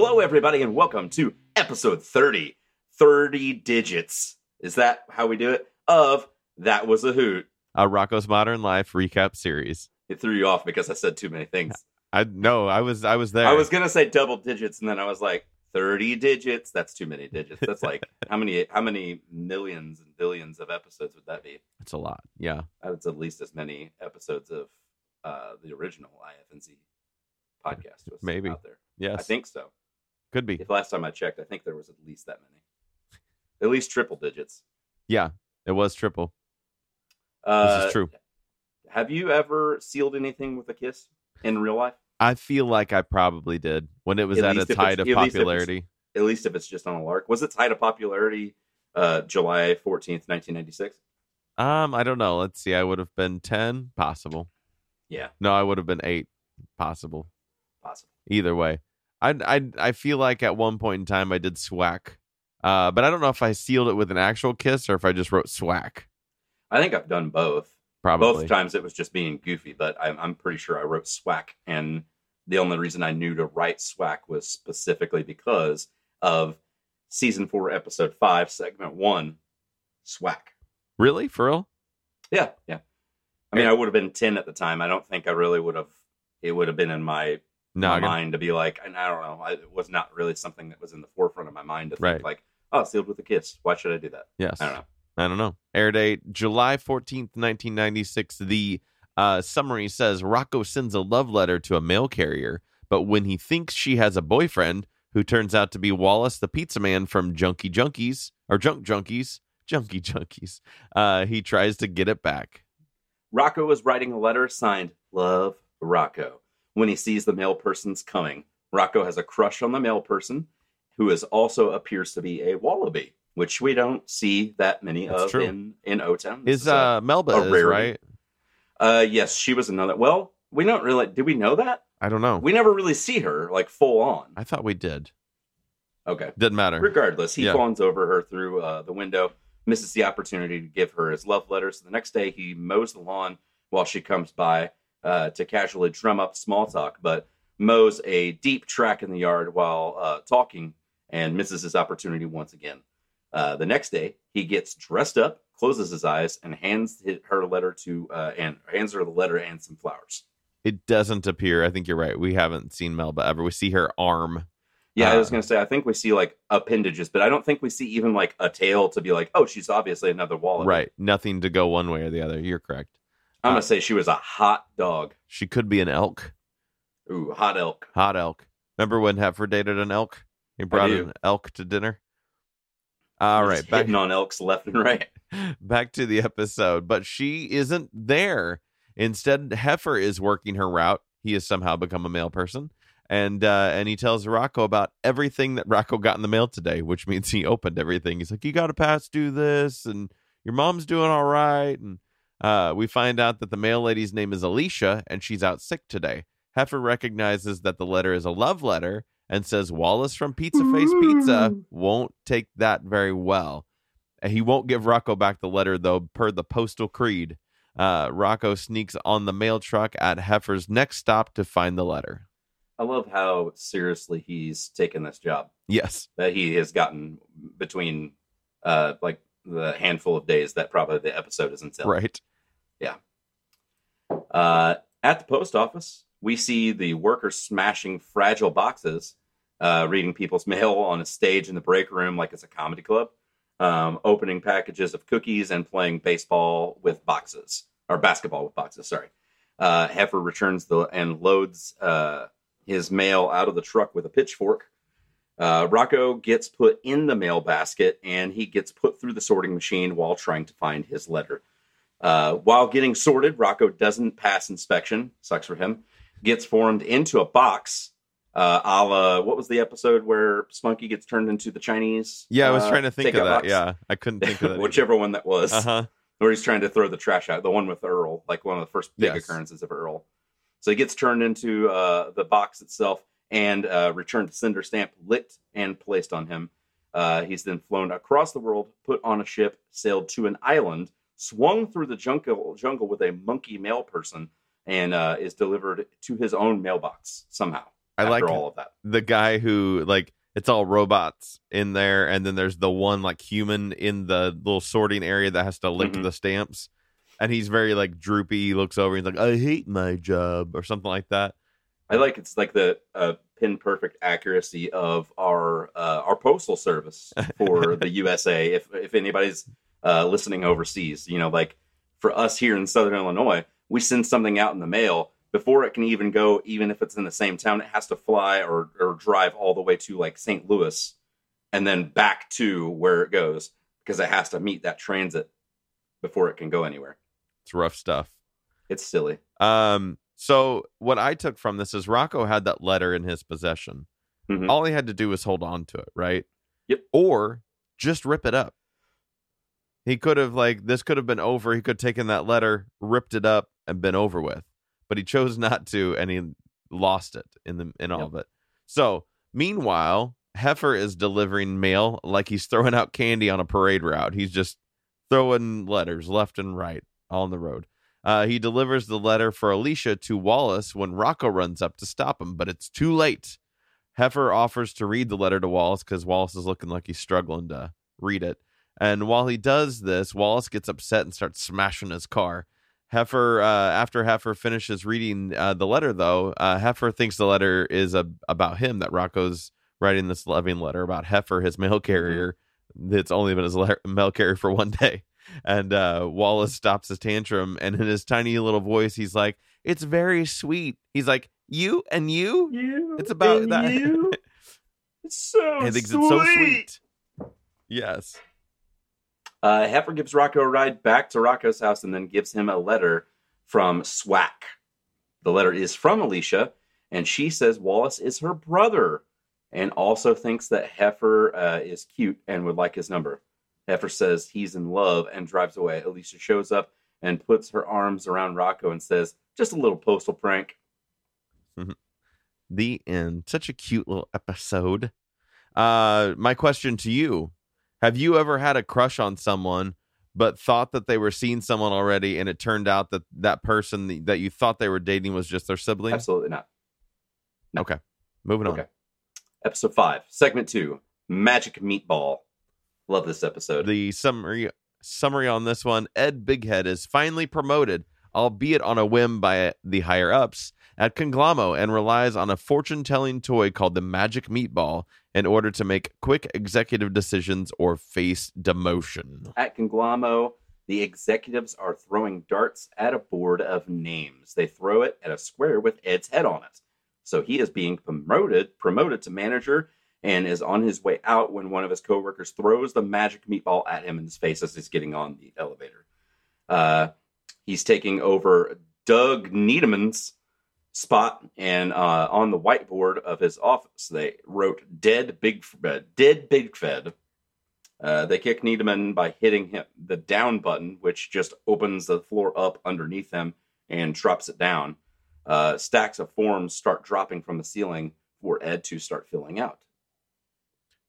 Hello, everybody, and welcome to episode 30. 30 digits. Is that how we do it? Of That Was a Hoot. A Rocko's Modern Life recap series. It threw you off because I said too many things. I no, I was I was there. I was going to say double digits, and then I was like, 30 digits? That's too many digits. That's like, how many how many millions and billions of episodes would that be? It's a lot. Yeah. That's at least as many episodes of uh, the original IFNZ podcast was Maybe. out there. Yes. I think so. Could be. If last time I checked, I think there was at least that many. At least triple digits. Yeah. It was triple. Uh, This is true. Have you ever sealed anything with a kiss in real life? I feel like I probably did when it was At at, least its height of at least popularity. At least if it's just on a lark. Was its height of popularity uh, July 14th, 1996? Um, I don't know. Let's see. I would have been ten, possible. Yeah, No, I would have been eight, possible. possible. Either way, I I I feel like at one point in time I did swack, uh, but I don't know if I sealed it with an actual kiss or if I just wrote swack. I think I've done both. Probably. Both times it was just being goofy, but I'm, I'm pretty sure I wrote swack. And the only reason I knew to write swack was specifically because of season four, episode five, segment one, swack. Really, for real? Yeah, yeah. I mean, I would have been 10 at the time. I don't think I really would have, it would have been in my, No, my mind to be like, and I don't know, I, it was not really something that was in the forefront of my mind to think Right. like, oh, sealed with a kiss. Why should I do that? yes. I don't know. I don't know. Air date July 14th, 1996. The uh, summary says Rocko sends a love letter to a mail carrier, but when he thinks she has a boyfriend who turns out to be Wallace the pizza man from Junkie Junkies or Junk Junkies, Junkie Junkies, uh, he tries to get it back. Rocko was writing a letter signed Love Rocko when he sees the male person's coming. Rocko has a crush on the male person who is also appears to be a wallaby, which we don't see that many That's of true. in in O Town. Is a- uh, Melba a is right? uh yes, she was another well, we don't really did we know that? I don't know. We never really see her like full on. I thought we did. Okay. Didn't matter. Regardless, he Yeah. fawns over her through uh, the window, misses the opportunity to give her his love letter. So the next day, he mows the lawn while she comes by uh, to casually drum up small talk, but mows a deep track in the yard while uh, talking and misses his opportunity once again. Uh, the next day, he gets dressed up, closes his eyes, and hands her letter to uh, and hands her the letter and some flowers. It doesn't appear. I think you're right. We haven't seen Melba ever. We see her arm. Yeah, I was Uh, gonna say I think we see like appendages, but I don't think we see even like a tail to be like, oh, she's obviously another wallet. Right. Nothing to go one way or the other. You're correct. I'm Uh, gonna say she was a hot dog. She could be an elk. Ooh, hot elk. Hot elk. Remember when Heifer dated an elk? He brought an elk to dinner. All right, Just back on elks left and right. back to the episode. But she isn't there. Instead, Heifer is working her route. He has somehow become a male person, and uh, and he tells Rocko about everything that Rocko got in the mail today, which means he opened everything. He's like, "You got to pass do this, and your mom's doing all right." And uh, we find out that the mail lady's name is Alicia, and she's out sick today. Heifer recognizes that the letter is a love letter and says Wallace from Pizza Face Pizza won't take that very well. He won't give Rocko back the letter, though, per the postal creed. Uh, Rocko sneaks on the mail truck at Heifer's next stop to find the letter. I love how seriously he's taken this job Yes. that he has gotten between uh like the handful of days that probably the episode is until. Right. Yeah. Uh, at the post office, we see the workers smashing fragile boxes, uh, reading people's mail on a stage in the break room like it's a comedy club, um, opening packages of cookies and playing baseball with boxes or basketball with boxes. Sorry. Uh, Heifer returns the and loads uh, his mail out of the truck with a pitchfork. Uh, Rocko gets put in the mail basket and he gets put through the sorting machine while trying to find his letter. Uh, while getting sorted, Rocko doesn't pass inspection. Sucks for him. Gets formed into a box. Uh, a la, what was the episode where Spunky gets turned into the Chinese? Yeah, I was uh, trying to think of that. box? Yeah, I couldn't think of that. Whichever one that was. Uh huh. Where he's trying to throw the trash out. The one with Earl, like one of the first big Yes. occurrences of Earl. So he gets turned into uh, the box itself and uh, returned to Cinder Stamp, lit and placed on him. Uh, he's then flown across the world, put on a ship, sailed to an island, swung through the jungle, jungle with a monkey mail person, and uh, is delivered to his own mailbox somehow. I like all of that. the guy who like it's all robots in there, and then there's the one like human in the little sorting area that has to lick Mhm. the stamps, and he's very like droopy. He looks over, and he's like, "I hate my job" or something like that. I like it's like the uh, pin perfect accuracy of our uh, our postal service for the USA. If if anybody's uh, listening overseas, you know, like for us here in Southern Illinois, we send something out in the mail before it can even go. Even if it's in the same town, it has to fly or or drive all the way to like St. Louis, and then back to where it goes because it has to meet that transit before it can go anywhere. It's rough stuff. It's silly. Um, so what I took from this is Rocko had that letter in his possession. Mhm. All he had to do was hold on to it, right? Yep. Or just rip it up. He could have like this could have been over. He could have taken that letter, ripped it up, and been over with. But he chose not to, and he lost it in the in all Yep. of it. So meanwhile, Heifer is delivering mail like he's throwing out candy on a parade route. He's just throwing letters left and right on the road. Uh, he delivers the letter for Alicia to Wallace when Rocko runs up to stop him, but it's too late. Heifer offers to read the letter to Wallace because Wallace is looking like he's struggling to read it. And while he does this, Wallace gets upset and starts smashing his car. Heifer, uh, after Heifer finishes reading uh, the letter, though, uh, Heifer thinks the letter is a, about him, that Rocko's writing this loving letter about Heifer, his mail carrier. It's only been his le- mail carrier for one day. And uh, Wallace stops his tantrum, and in his tiny little voice, he's like, "It's very sweet." He's like, "You and you." You It's about and that. you. It's so He thinks sweet. it's so sweet. Yes. Uh, Heifer gives Rocko a ride back to Rocko's house and then gives him a letter from Swack. The letter is from Alicia, and she says Wallace is her brother and also thinks that Heifer uh, is cute and would like his number. Heifer says he's in love and drives away. Alicia shows up and puts her arms around Rocko and says, Just a little postal prank. The end. Such a cute little episode. Uh, my question to you: Have you ever had a crush on someone, but thought that they were seeing someone already, and it turned out that that person that you thought they were dating was just their sibling? Absolutely not. Okay. Moving on. Okay. Episode 5, Segment 2 Magic Meatball. Love this episode. The summary summary on this one: Ed Bighead is finally promoted, albeit on a whim by the higher ups at Conglom-O, and relies on a fortune-telling toy called the Magic Meatball in order to make quick executive decisions or face demotion. At Conglom-O, the executives are throwing darts at a board of names. They throw it at a square with Ed's head on it. So he is being promoted promoted to manager and is on his way out when one of his coworkers throws the magic meatball at him in his face as he's getting on the elevator. Uh, he's taking over Doug Needham's spot, and uh, on the whiteboard of his office, they wrote "Dead Big uh, Dead Big Fed." Uh, they kick Needham by hitting him the down button, which just opens the floor up underneath him and drops it down. Uh, stacks of forms start dropping from the ceiling for Ed to start filling out.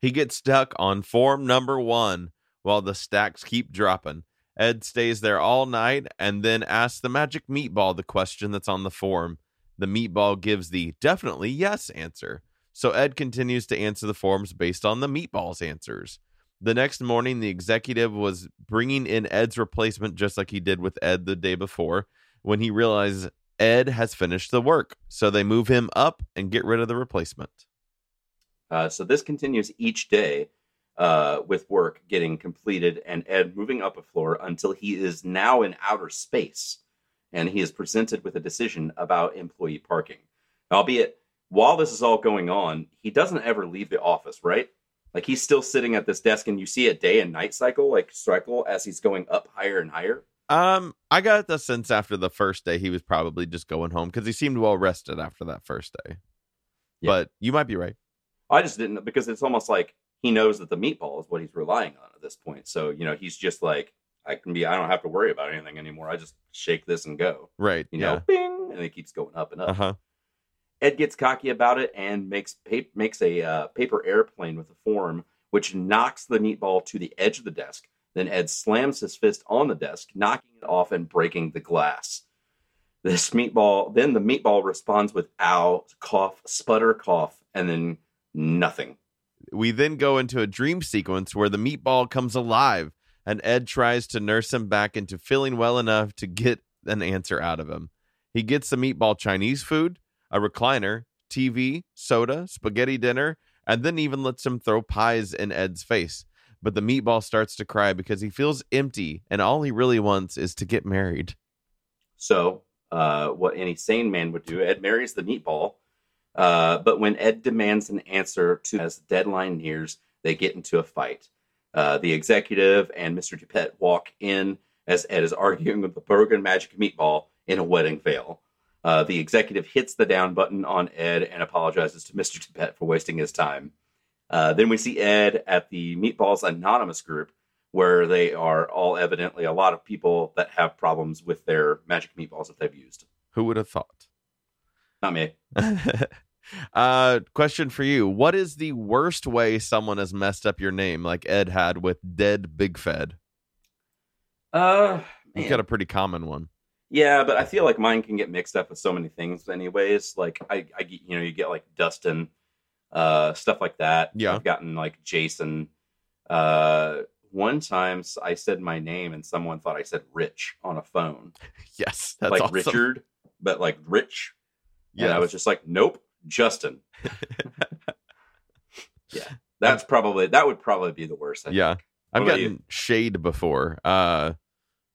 He gets stuck on form number one while the stacks keep dropping. Ed stays there all night and then asks the magic meatball the question that's on the form. The meatball gives the definitely yes answer. So Ed continues to answer the forms based on the meatball's answers. The next morning, the executive was bringing in Ed's replacement just like he did with Ed the day before when he realized Ed has finished the work. So they move him up and get rid of the replacement. Uh, so this continues each day uh, with work getting completed and Ed moving up a floor until he is now in outer space and he is presented with a decision about employee parking. Albeit, while this is all going on, he doesn't ever leave the office, right? Like he's still sitting at this desk and you see a day and night cycle, like cycle as he's going up higher and higher. Um, I got the sense after the first day he was probably just going home because he seemed well rested after that first day. Yeah. But you might be right. I just didn't because it's almost like he knows that the meatball is what he's relying on at this point. So, you know, he's just like, I can be, I don't have to worry about anything anymore. I just shake this and go, Right. you yeah. know, bing, and it keeps going up and up. Uh huh. Ed gets cocky about it and makes pa- makes a uh, paper airplane with a form, which knocks the meatball to the edge of the desk. Then Ed slams his fist on the desk, knocking it off and breaking the glass. This meatball, then the meatball responds with ow, cough, sputter, cough, and then nothing. We then go into a dream sequence where the meatball comes alive and Ed tries to nurse him back into feeling well enough to get an answer out of him. He gets the meatball Chinese food, a recliner, TV, soda, spaghetti dinner, and then even lets him throw pies in Ed's face. But the meatball starts to cry because he feels empty and all he really wants is to get married. So, uh, what any sane man would do, Ed marries the meatball. Uh, but when Ed demands an answer to as the deadline nears, they get into a fight. Uh, the executive and Mr. Dupette walk in as Ed is arguing with the broken magic meatball in a wedding veil. Uh, the executive hits the down button on Ed and apologizes to Mr. Dupette for wasting his time. Uh, then we see Ed at the Meatballs Anonymous group, where they are all evidently a lot of people that have problems with their magic meatballs that they've used. Who would have thought? Not me. uh question for you what is the worst way someone has messed up your name like ed had with dead big fed Uh, you man. got a pretty common one Yeah, but I feel like mine can get mixed up with so many things, anyways. Like I, I you know, you get like Dustin, uh, stuff like that. Yeah. I've gotten like Jason. Uh, one time I said my name and someone thought I said Rich on a phone, yes that's like awesome. Richard, but like Rich. Yeah, yeah I was just like, nope, Justin. yeah, that's probably that would probably be the worst. I yeah think. i've What gotten shade before uh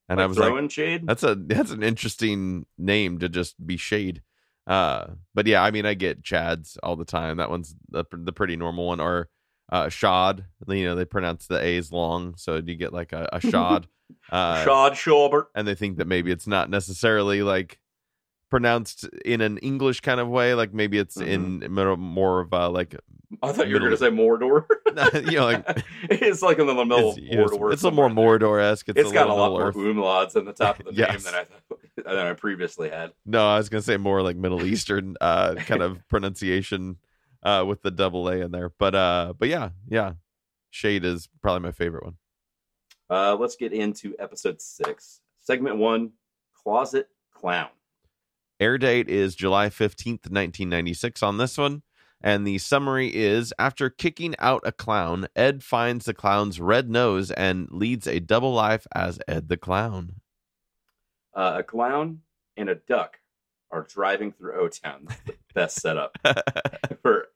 and i Like was like shade. That's a that's an interesting name to just be shade. Uh, but yeah, I mean, I get Chads all the time. That one's the the pretty normal one. Or uh, Shad. You know, they pronounce the A's long, so you get like a, a shod. Uh, Shad Schaubert. and they think that maybe it's not necessarily like pronounced in an English kind of way. Like maybe it's in more, more of a like I thought you were going to Middle- say Mordor. you know like it's like in the middle it's, of you it's, Mordor. it's a little more Mordor esque. It's, it's got a little lot more Earth. umlauts in the top of the name than I than I previously had. No, I was gonna say more like Middle Eastern uh kind of pronunciation uh with the double A in there. But uh but yeah, yeah. Shade is probably my favorite one. Uh, let's get into episode six, segment one, closet clown. Air date is July 15th, 1996 on this one. And the summary is after kicking out a clown, Ed finds the clown's red nose and leads a double life as Ed the clown. Uh, a clown and a duck are driving through O Town. That's the best setup for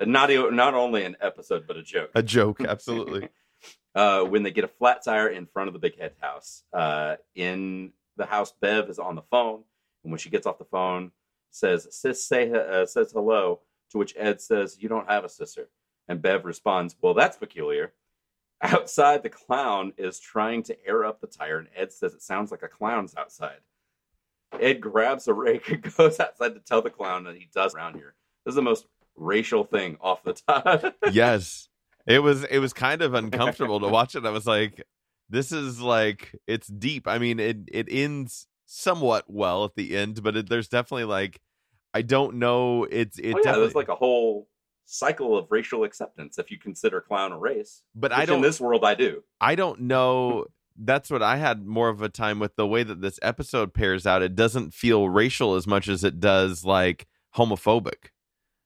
not not only an episode but a joke. a joke, absolutely. uh, when they get a flat tire in front of the big head house. Uh, in the house, Bev is on the phone, and when she gets off the phone, says "Sis, say uh, says hello." To which Ed says, "You don't have a sister," and Bev responds, "Well, that's peculiar." Outside, the clown is trying to air up the tire, and Ed says it sounds like a clown's outside. Ed grabs a rake and goes outside to tell the clown that he does around here. This is the most racial thing off the top. yes it was it was kind of uncomfortable to watch it i was like this is like it's deep i mean it it ends somewhat well at the end but it, there's definitely like i don't know it's it oh, yeah, definitely there's like a whole cycle of racial acceptance if you consider clown a race. but i don't in this world I do. i don't know that's what i had more of a time with the way that this episode pairs out it doesn't feel racial as much as it does like homophobic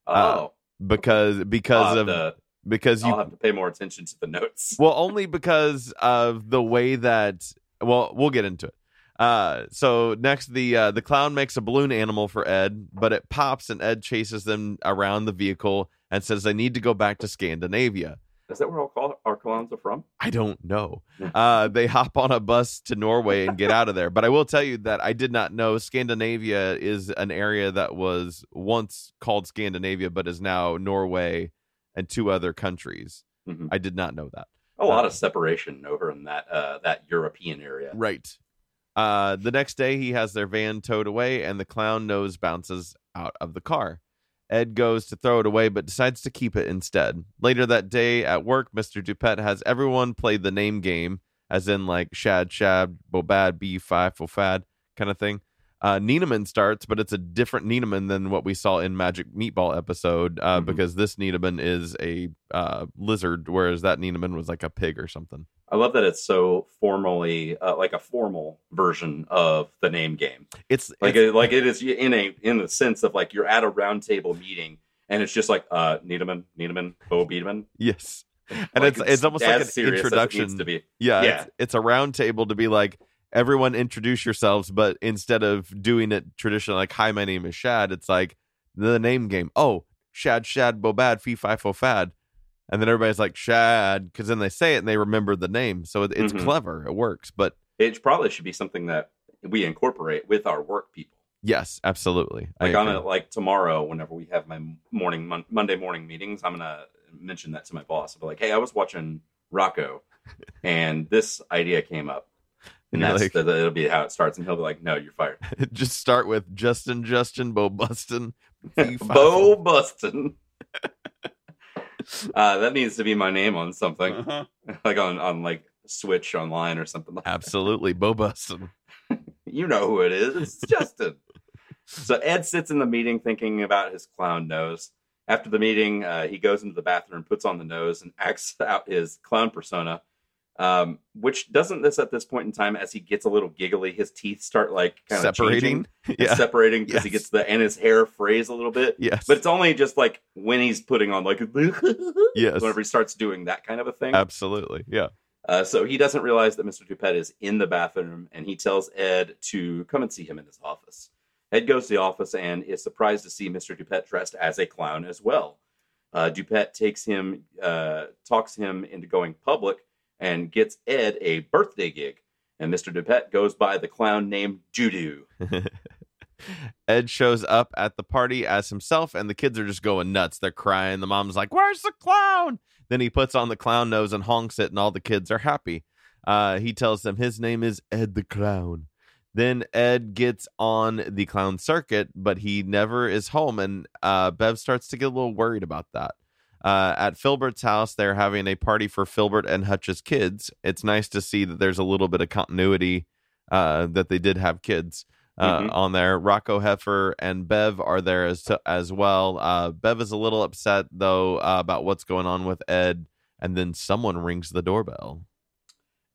Oh, Uh, because because of to, because you I'll have to pay more attention to the notes. well only because of the way that well we'll get into it uh so next the uh the clown makes a balloon animal for ed but it pops and ed chases them around the vehicle and says they need to go back to scandinavia Is that where all our clowns are from? i don't know uh they hop on a bus to norway and get out of there but i will tell you that i did not know scandinavia is an area that was once called scandinavia but is now norway and two other countries Mhm. i did not know that A lot Uh, of separation over in that uh, that European area. Right. Uh, the next day, he has their van towed away, and the clown nose bounces out of the car. Ed goes to throw it away, but decides to keep it instead. Later that day at work, Mr. Dupette has everyone play the name game, as in like Shad, Shad, Bobad, B5, Fofad kind of thing. uh, Nieneman starts, but it's a different Nieneman than what we saw in Magic Meatball episode uh, Mhm. because this Nieneman is a uh, lizard, whereas that Nieneman was like a pig or something. I love that it's so formally uh, like a formal version of the name game. It's Like it's- it, like it is in a in the sense of like you're at a roundtable meeting and it's just like uh Needleman, Needleman, Bo yes, and it's it's almost like an serious as it introduction. to be. Yeah, Yeah. It's, it's a round table to be like everyone introduce yourselves, but instead of doing it traditionally like "Hi, my name is Shad," it's like the name game. Oh, Shad, Shad, Bobad, Fee, Fi, Fo, Fad, and then everybody's like Shad because then they say it and they remember the name, so it, it's Mhm. clever. It works, but It probably should be something that we incorporate with our work people. yes, absolutely. Like on a, like tomorrow, whenever we have my morning mon- Monday morning meetings, I'm gonna mention that to my boss. I'll be like, "Hey, I was watching Rocko, and this idea came up." And that's like- the, that'll be how it starts, and he'll be like, "No, you're fired." Just start with Justin, Justin, Bo, Bustin, Bo. Bustin. uh, that needs to be my name on something, like on on like Switch online or something. Like that. Absolutely, Bo Bustin. You know who it is. It's Justin. so Ed sits in the meeting thinking about his clown nose. After the meeting, uh, he goes into the bathroom, puts on the nose, and acts out his clown persona. Um, which doesn't this at this point in time, as he gets a little giggly, his teeth start like kind of Separating. Yeah. separating because he gets the and his hair frays a little bit. Yes. But it's only just like when he's putting on like Yes. whenever he starts doing that kind of a thing. Absolutely. Yeah. Uh, so he doesn't realize that Mr. Dupette is in the bathroom, and he tells Ed to come and see him in his office. Ed goes to the office and is surprised to see Mr. Dupette dressed as a clown as well. Uh, Dupette takes him, uh, talks him into going public, and gets Ed a birthday gig. And Mr. Dupette goes by the clown named Judo. Ed shows up at the party as himself, and the kids are just going nuts. They're crying. The mom's like, Where's the clown? Then he puts on the clown nose and honks it, and all the kids are happy. Uh, he tells them his name is Ed the Clown. Then Ed gets on the clown circuit, but he never is home, and uh, Bev starts to get a little worried about that. Uh, at Filbert's house, they're having a party for Filbert and Hutch's kids. It's nice to see that there's a little bit of continuity uh, that they did have kids uh, Mhm. on there. Rocko Heifer and Bev are there as as well. Uh, Bev is a little upset though uh, about what's going on with Ed, and then someone rings the doorbell.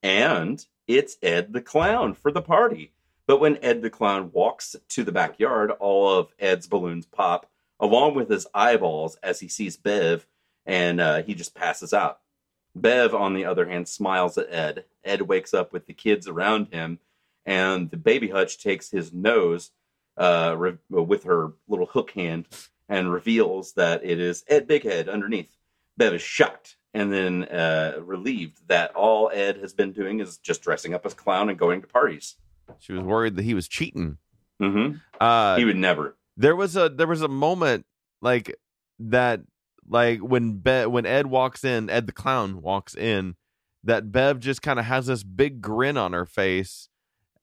and it's Ed the Clown for the party. But when Ed the Clown walks to the backyard, all of Ed's balloons pop, along with his eyeballs, as he sees Bev, and uh, he just passes out. Bev, on the other hand, smiles at Ed. Ed wakes up with the kids around him, and the baby Hutch takes his nose uh, re- with her little hook hand and reveals that it is Ed Bighead underneath. Bev is shocked and then uh, relieved that all Ed has been doing is just dressing up as clown and going to parties. She was worried that he was cheating. Mm-hmm. Uh, he would never. there was a there was a moment like that like when Be- when Ed walks in, Ed the clown walks in, that Bev just kind of has this big grin on her face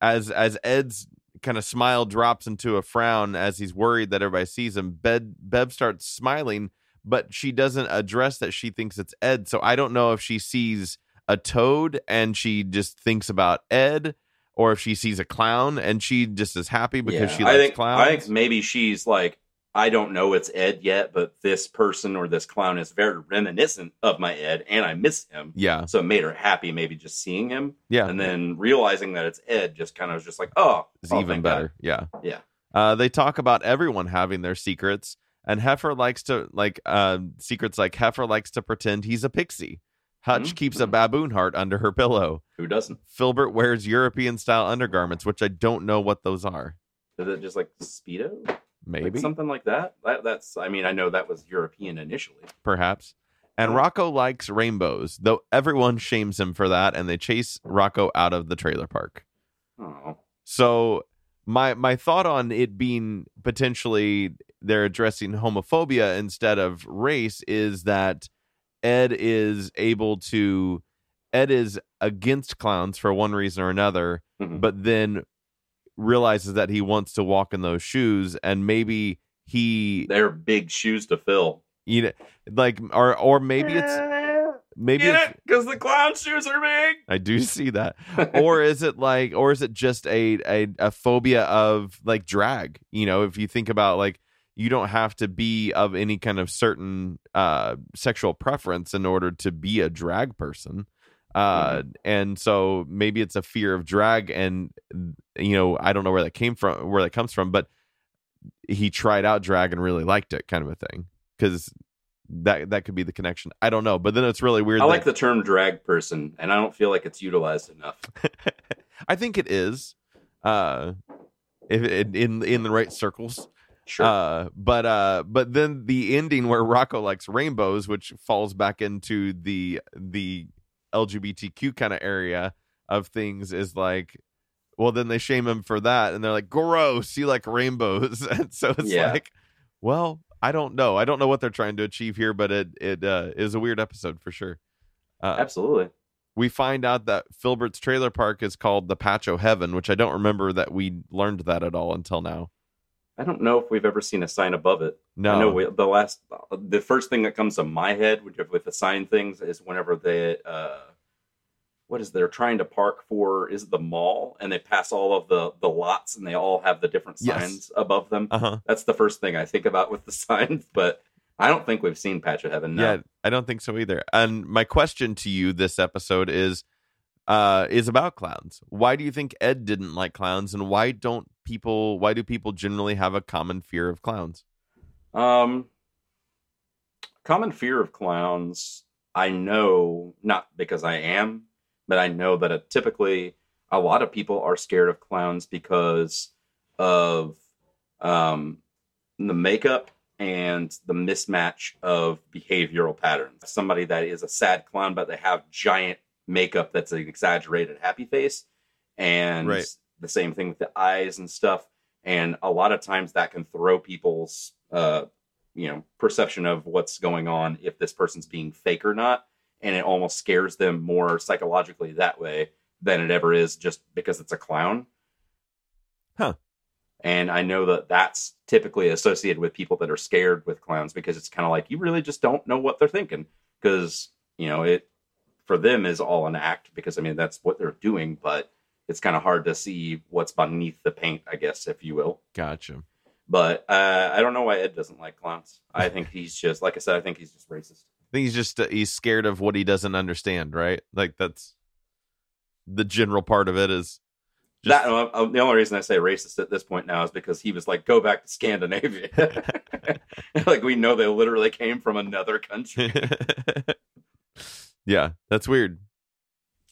as as Ed's kind of smile drops into a frown as he's worried that everybody sees him. Bev Bev starts smiling, but she doesn't address that she thinks it's Ed. So I don't know if she sees a toad and she just thinks about Ed. Or if she sees a clown and she just is happy because Yeah. she likes I think, clowns. I think maybe she's like, I don't know it's Ed yet, but this person or this clown is very reminiscent of my Ed, and I miss him. yeah, So it made her happy, maybe just seeing him, yeah. and then realizing that it's Ed, just kind of was just like, oh, it's oh, even thank God. better. Yeah. Yeah. Uh, they talk about everyone having their secrets, and Heifer likes to like uh, secrets. Like Heifer likes to pretend he's a pixie. Hutch Mhm. keeps a baboon heart under her pillow. Who doesn't? Filbert wears European style undergarments, which I don't know what those are. Is it just like Speedo? Like Maybe, something like that? that. That's. I mean, I know that was European initially. perhaps. And Mhm. Rocko likes rainbows, though everyone shames him for that, and they chase Rocko out of the trailer park. Oh, So my my thought on it being potentially they're addressing homophobia instead of race is that Ed is able to Ed is against clowns for one reason or another, Mhm. but then realizes that he wants to walk in those shoes and maybe he they're big shoes to fill. you know like or or maybe it's maybe Get it's- it? Because the clown shoes are big. I do see that. or is it like or is it just a, a a phobia of like drag? You know, if you think about like you don't have to be of any kind of certain uh sexual preference in order to be a drag person. Uh and so maybe it's a fear of drag and you know, I don't know where that came from where that comes from, but he tried out drag and really liked it kind of a thing. Cuz that that could be the connection. I don't know, but then it's really weird. I that- like the term drag person, and I don't feel like it's utilized enough. I think it is, uh, if it, in in the right circles. Sure. Uh, but uh, but then the ending where Rocko likes rainbows, which falls back into the the LGBTQ kind of area of things, is like, well, then they shame him for that, and they're like, gross, you like rainbows, and so it's Yeah. like, well, I don't know, I don't know what they're trying to achieve here, but it it uh, is a weird episode for sure. Uh, Absolutely. we find out that Filbert's trailer park is called the Pacho Heaven, which I don't remember that we learned that at all until now. I don't know if we've ever seen a sign above it. No, I know we, the last, the first thing that comes to my head with, with the sign things is whenever they, uh, what is they're trying to park for? Is it the mall? And they pass all of the the lots, and they all have the different Yes. signs above them. uh huh. That's the first thing I think about with the signs. But I don't think we've seen Patch of Heaven. No. Yeah, I don't think so either. And my question to you this episode is, uh, is about clowns. Why do you think Ed didn't like clowns, and why don't people? Why do people generally have a common fear of clowns? Um, common fear of clowns. I know not because I am, but I know that it, typically a lot of people are scared of clowns because of um, the makeup and the mismatch of behavioral patterns. Somebody that is a sad clown, but they have giant makeup that's an exaggerated happy face, and Right. the same thing with the eyes and stuff. And a lot of times that can throw people's uh, you know perception of what's going on if this person's being fake or not, and it almost scares them more psychologically that way than it ever is just because it's a clown. Huh. And I know that that's typically associated with people that are scared with clowns because it's kind of like you really just don't know what they're thinking because you know it for them is all an act because I mean that's what they're doing, but it's kind of hard to see what's beneath the paint, I guess, if you will. Gotcha. But uh, I don't know why Ed doesn't like clowns. I think he's just, like I said, I think he's just racist. I think he's just uh, he's scared of what he doesn't understand, right? Like that's the general part of it is just, that uh, uh, the only reason I say racist at this point now is because he was like, "Go back to Scandinavia." like we know they literally came from another country. Yeah, that's weird.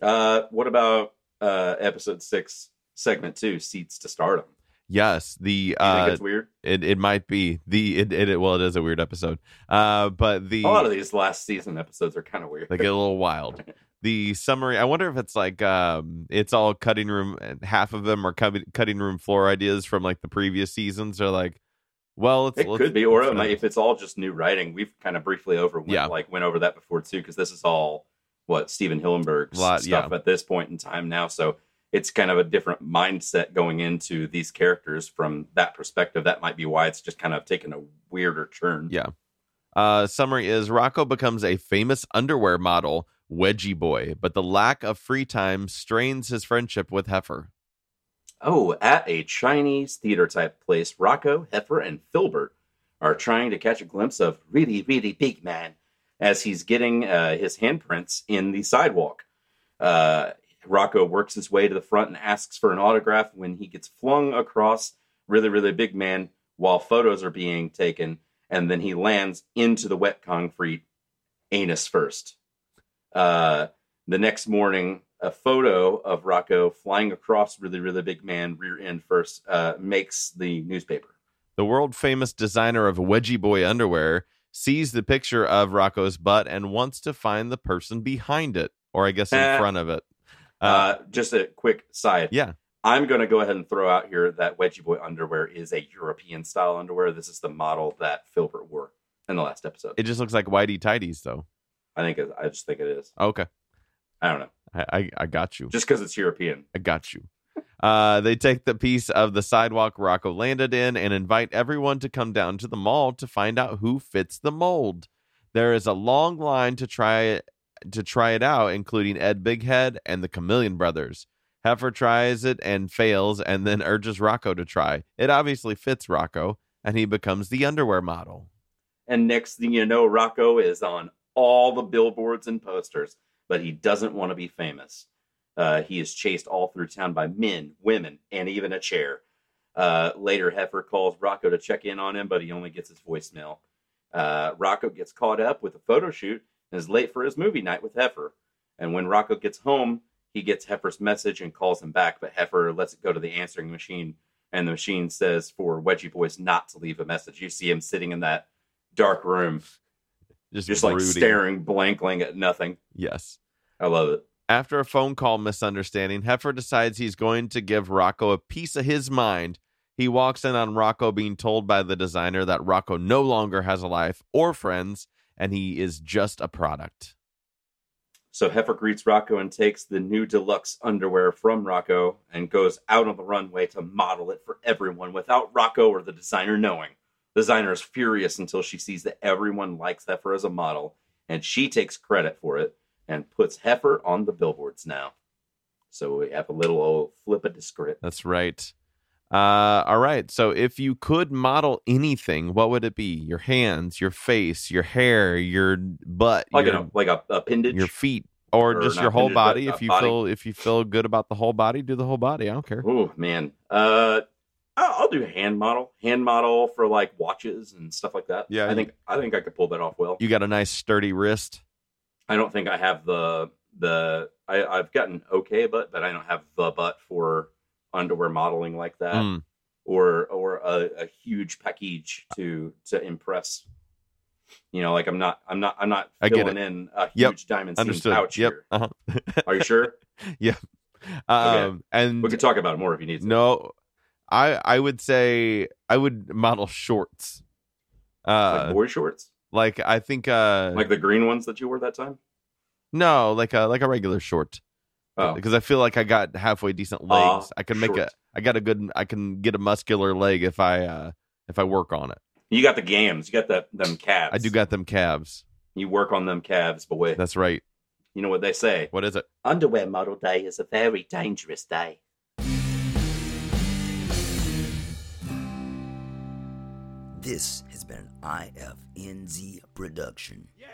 Uh, what about uh, episode six, segment two, seats to stardom? Yes, the You think uh, it's weird? it it might be the it, it well it is a weird episode. Uh, but the A lot of these last season episodes are kind of weird. they get a little wild. The summary, I wonder if it's like um it's all cutting room half of them are cutting cutting room floor ideas from like the previous seasons are like well it's It let's- could be, or it might, if it's all just new writing. We've kind of briefly over went, Yeah. like went over that before too, because this is all what Stephen Hillenburg's Lot- stuff yeah. at this point in time now. So it's kind of a different mindset going into these characters from that perspective. That might be why it's just kind of taken a weirder turn. Yeah. Uh, summary is Rocko becomes a famous underwear model, Wedgie Boy, but the lack of free time strains his friendship with Heifer. Oh, at a Chinese theater type place, Rocko, Heifer, and Filbert are trying to catch a glimpse of really, really big man as he's getting uh, his handprints in the sidewalk. Uh, Rocko works his way to the front and asks for an autograph when he gets flung across really, really big man while photos are being taken, and then he lands into the wet concrete, anus first. Uh, the next morning, a photo of Rocko flying across really, really big man, rear end first, uh, makes the newspaper. The world famous designer of Wedgie Boy underwear sees the picture of Rocko's butt and wants to find the person behind it, or I guess in front of it. Uh, Uh, just a quick side. yeah. I'm going to go ahead and throw out here that Wedgie Boy underwear is a European style underwear. This is the model that Filbert wore in the last episode. It just looks like whitey tidies, though. I think it, I just think it is. Okay. I don't know. I, I, I got you. Just because it's European. I got you. Uh, they take the piece of the sidewalk Rocko landed in and invite everyone to come down to the mall to find out who fits the mold. There is a long line to try to try it out, including Ed Bighead and the Chameleon Brothers. Heifer tries it and fails, and then urges Rocko to try. It obviously fits Rocko, and he becomes the underwear model. And next thing you know, Rocko is on all the billboards and posters, but he doesn't want to be famous. Uh, he is chased all through town by men, women, and even a chair. Uh, later, Heifer calls Rocko to check in on him, but he only gets his voicemail. Uh, Rocko gets caught up with a photo shoot and is late for his movie night with Heifer. And when Rocko gets home, he gets Heifer's message and calls him back, but Heifer lets it go to the answering machine, and the machine says for Wedgie Boy not to leave a message. You see him sitting in that dark room, Just, just like staring blankly at nothing. Yes. I love it. After a phone call misunderstanding, Heifer decides he's going to give Rocko a piece of his mind. He walks in on Rocko being told by the designer that Rocko no longer has a life or friends, and he is just a product. So Heifer greets Rocko and takes the new deluxe underwear from Rocko and goes out on the runway to model it for everyone without Rocko or the designer knowing. The designer is furious until she sees that everyone likes Heifer as a model, and she takes credit for it and puts Heifer on the billboards now. So we have a little old flip of the script. That's right. Uh, all right. So if you could model anything, what would it be? Your hands, your face, your hair, your butt, Like your, a like a appendage. your feet, or, Or just your whole body. If you body. feel if you feel good about the whole body, do the whole body. I don't care. Oh man, uh, I'll do a hand model, hand model for like watches and stuff like that. Yeah, I think I think I could pull that off well. You got a nice sturdy wrist. I don't think I have the the I, I've gotten okay butt, but I don't have the butt for underwear modeling like that, Mm. or or a, a huge package to to impress. You know, like I'm not I'm not I'm not filling in a Yep. huge diamond seam Understood. pouch Yep. here. Uh-huh. Are you sure? Yeah. Um, and we could talk about it more if you need to. no, I I would say I would model shorts. Uh, like boy shorts, like I think uh, like the green ones that you wore that time. no, like a like a regular short. Oh, because I feel like I got halfway decent legs. I can make a short. I got a good I can get a muscular leg if I uh if I work on it. you got the gams, you got that them calves. I do got them calves. You work on them calves, boy. That's right. You know what they say. What is it? Underwear model day is a very dangerous day. This has been an IFNZ production. Yeah.